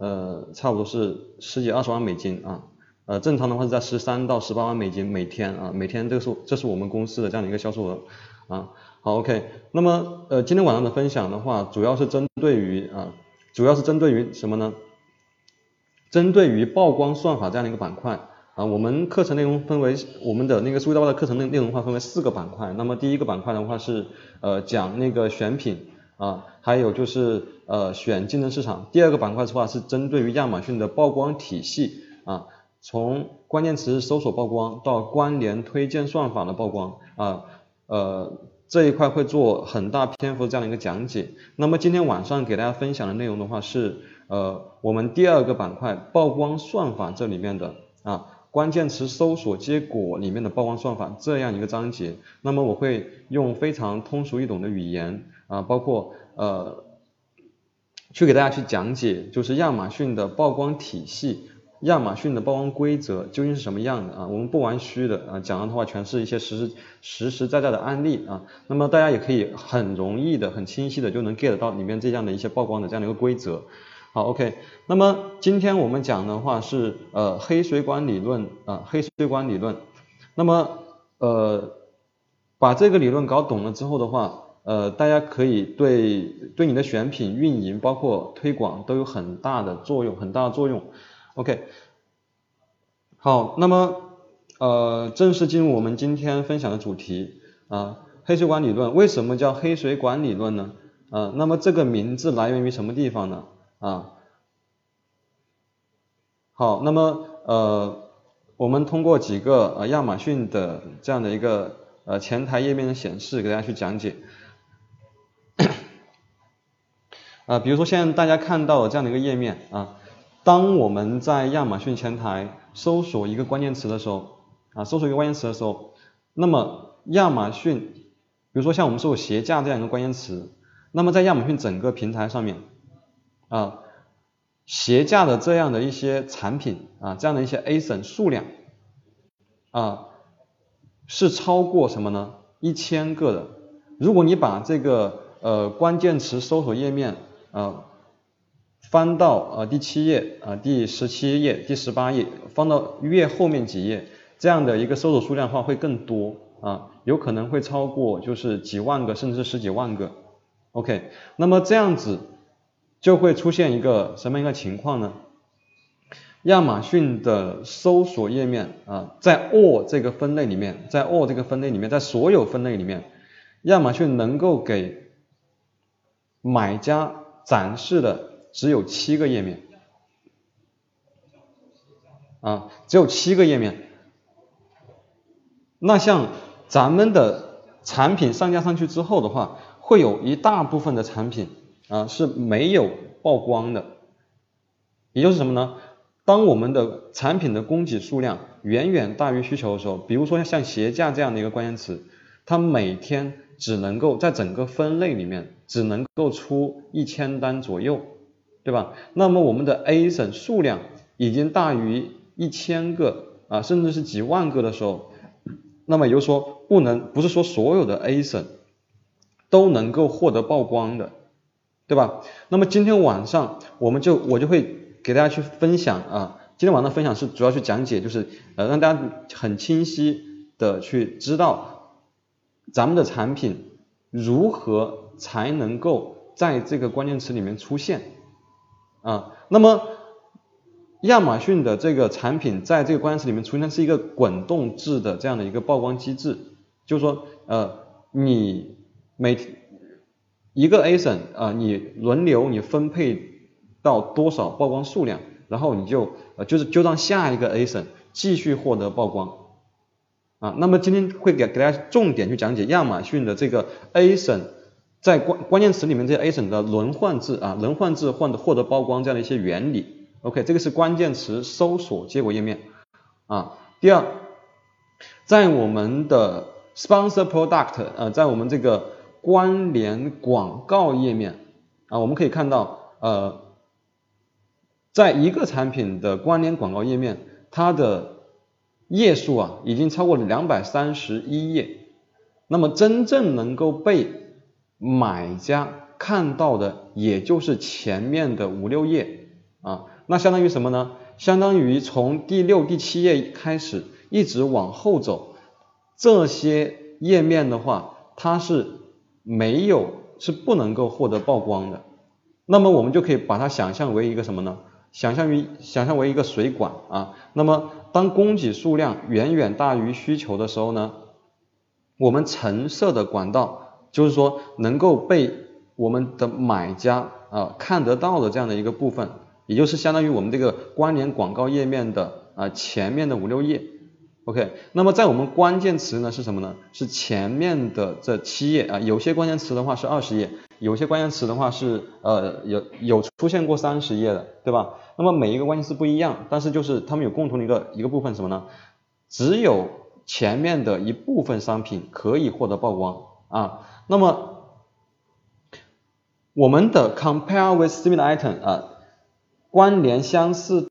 呃，差不多是十几二十万美金啊，呃，正常的话是在十三到十八万美金每天啊，每天这个是这是我们公司的这样的一个销售额啊。好，OK，那么呃，今天晚上的分享的话，主要是针对于啊，主要是针对于什么呢？针对于曝光算法这样的一个板块啊，我们课程内容分为我们的那个数据大爆炸课程内内容的话分为四个板块。那么第一个板块的话是呃讲那个选品啊，还有就是呃选竞争市场。第二个板块的话是针对于亚马逊的曝光体系啊，从关键词搜索曝光到关联推荐算法的曝光啊，呃这一块会做很大篇幅这样的一个讲解。那么今天晚上给大家分享的内容的话是。呃，我们第二个板块曝光算法这里面的啊关键词搜索结果里面的曝光算法这样一个章节，那么我会用非常通俗易懂的语言啊，包括呃去给大家去讲解，就是亚马逊的曝光体系，亚马逊的曝光规则究竟是什么样的啊？我们不玩虚的啊，讲的话全是一些实实实实在在的案例啊，那么大家也可以很容易的、很清晰的就能 get 到里面这样的一些曝光的这样的一个规则。好，OK，那么今天我们讲的话是呃黑水管理论啊黑水管理论，那么呃把这个理论搞懂了之后的话，呃大家可以对对你的选品运营包括推广都有很大的作用很大的作用，OK，好，那么呃正式进入我们今天分享的主题啊黑水管理论为什么叫黑水管理论呢？啊那么这个名字来源于什么地方呢？啊，好，那么呃，我们通过几个呃亚马逊的这样的一个呃前台页面的显示，给大家去讲解。啊，比如说现在大家看到的这样的一个页面啊，当我们在亚马逊前台搜索一个关键词的时候啊，搜索一个关键词的时候，那么亚马逊，比如说像我们搜索鞋架这样一个关键词，那么在亚马逊整个平台上面。啊，鞋架的这样的一些产品啊，这样的一些 ASIN 数量啊，是超过什么呢？一千个的。如果你把这个呃关键词搜索页面啊翻到啊第七页啊第十七页第十八页，放到越后面几页，这样的一个搜索数量的话会更多啊，有可能会超过就是几万个甚至十几万个。OK，那么这样子。就会出现一个什么一个情况呢？亚马逊的搜索页面啊，在 all 这个分类里面，在 all 这个分类里面，在所有分类里面，亚马逊能够给买家展示的只有七个页面啊，只有七个页面。那像咱们的产品上架上去之后的话，会有一大部分的产品。啊是没有曝光的，也就是什么呢？当我们的产品的供给数量远远大于需求的时候，比如说像鞋架这样的一个关键词，它每天只能够在整个分类里面只能够出一千单左右，对吧？那么我们的 A 省数量已经大于一千个啊，甚至是几万个的时候，那么也就是说不能不是说所有的 A 省都能够获得曝光的。对吧？那么今天晚上我们就我就会给大家去分享啊，今天晚上分享是主要去讲解，就是呃让大家很清晰的去知道咱们的产品如何才能够在这个关键词里面出现啊。那么亚马逊的这个产品在这个关键词里面出现是一个滚动制的这样的一个曝光机制，就是说呃你每一个 ASIN 啊，你轮流你分配到多少曝光数量，然后你就呃就是就让下一个 A 省继续获得曝光啊。那么今天会给给大家重点去讲解亚马逊的这个 A 省在关关键词里面这些 A 省的轮换制啊，轮换制换的获得曝光这样的一些原理。OK，这个是关键词搜索结果页面啊。第二，在我们的 Sponsor Product 呃，在我们这个关联广告页面啊，我们可以看到，呃，在一个产品的关联广告页面，它的页数啊，已经超过了两百三十一页。那么真正能够被买家看到的，也就是前面的五六页啊，那相当于什么呢？相当于从第六、第七页开始一直往后走，这些页面的话，它是没有是不能够获得曝光的。那么我们就可以把它想象为一个什么呢？想象于想象为一个水管啊。那么当供给数量远远大于需求的时候呢，我们橙色的管道就是说能够被我们的买家啊看得到的这样的一个部分，也就是相当于我们这个关联广告页面的啊前面的五六页。OK，那么在我们关键词呢是什么呢？是前面的这七页啊，有些关键词的话是二十页，有些关键词的话是呃有有出现过三十页的，对吧？那么每一个关键词不一样，但是就是它们有共同的一个一个部分什么呢？只有前面的一部分商品可以获得曝光啊。那么我们的 compare with similar item 啊，关联相似。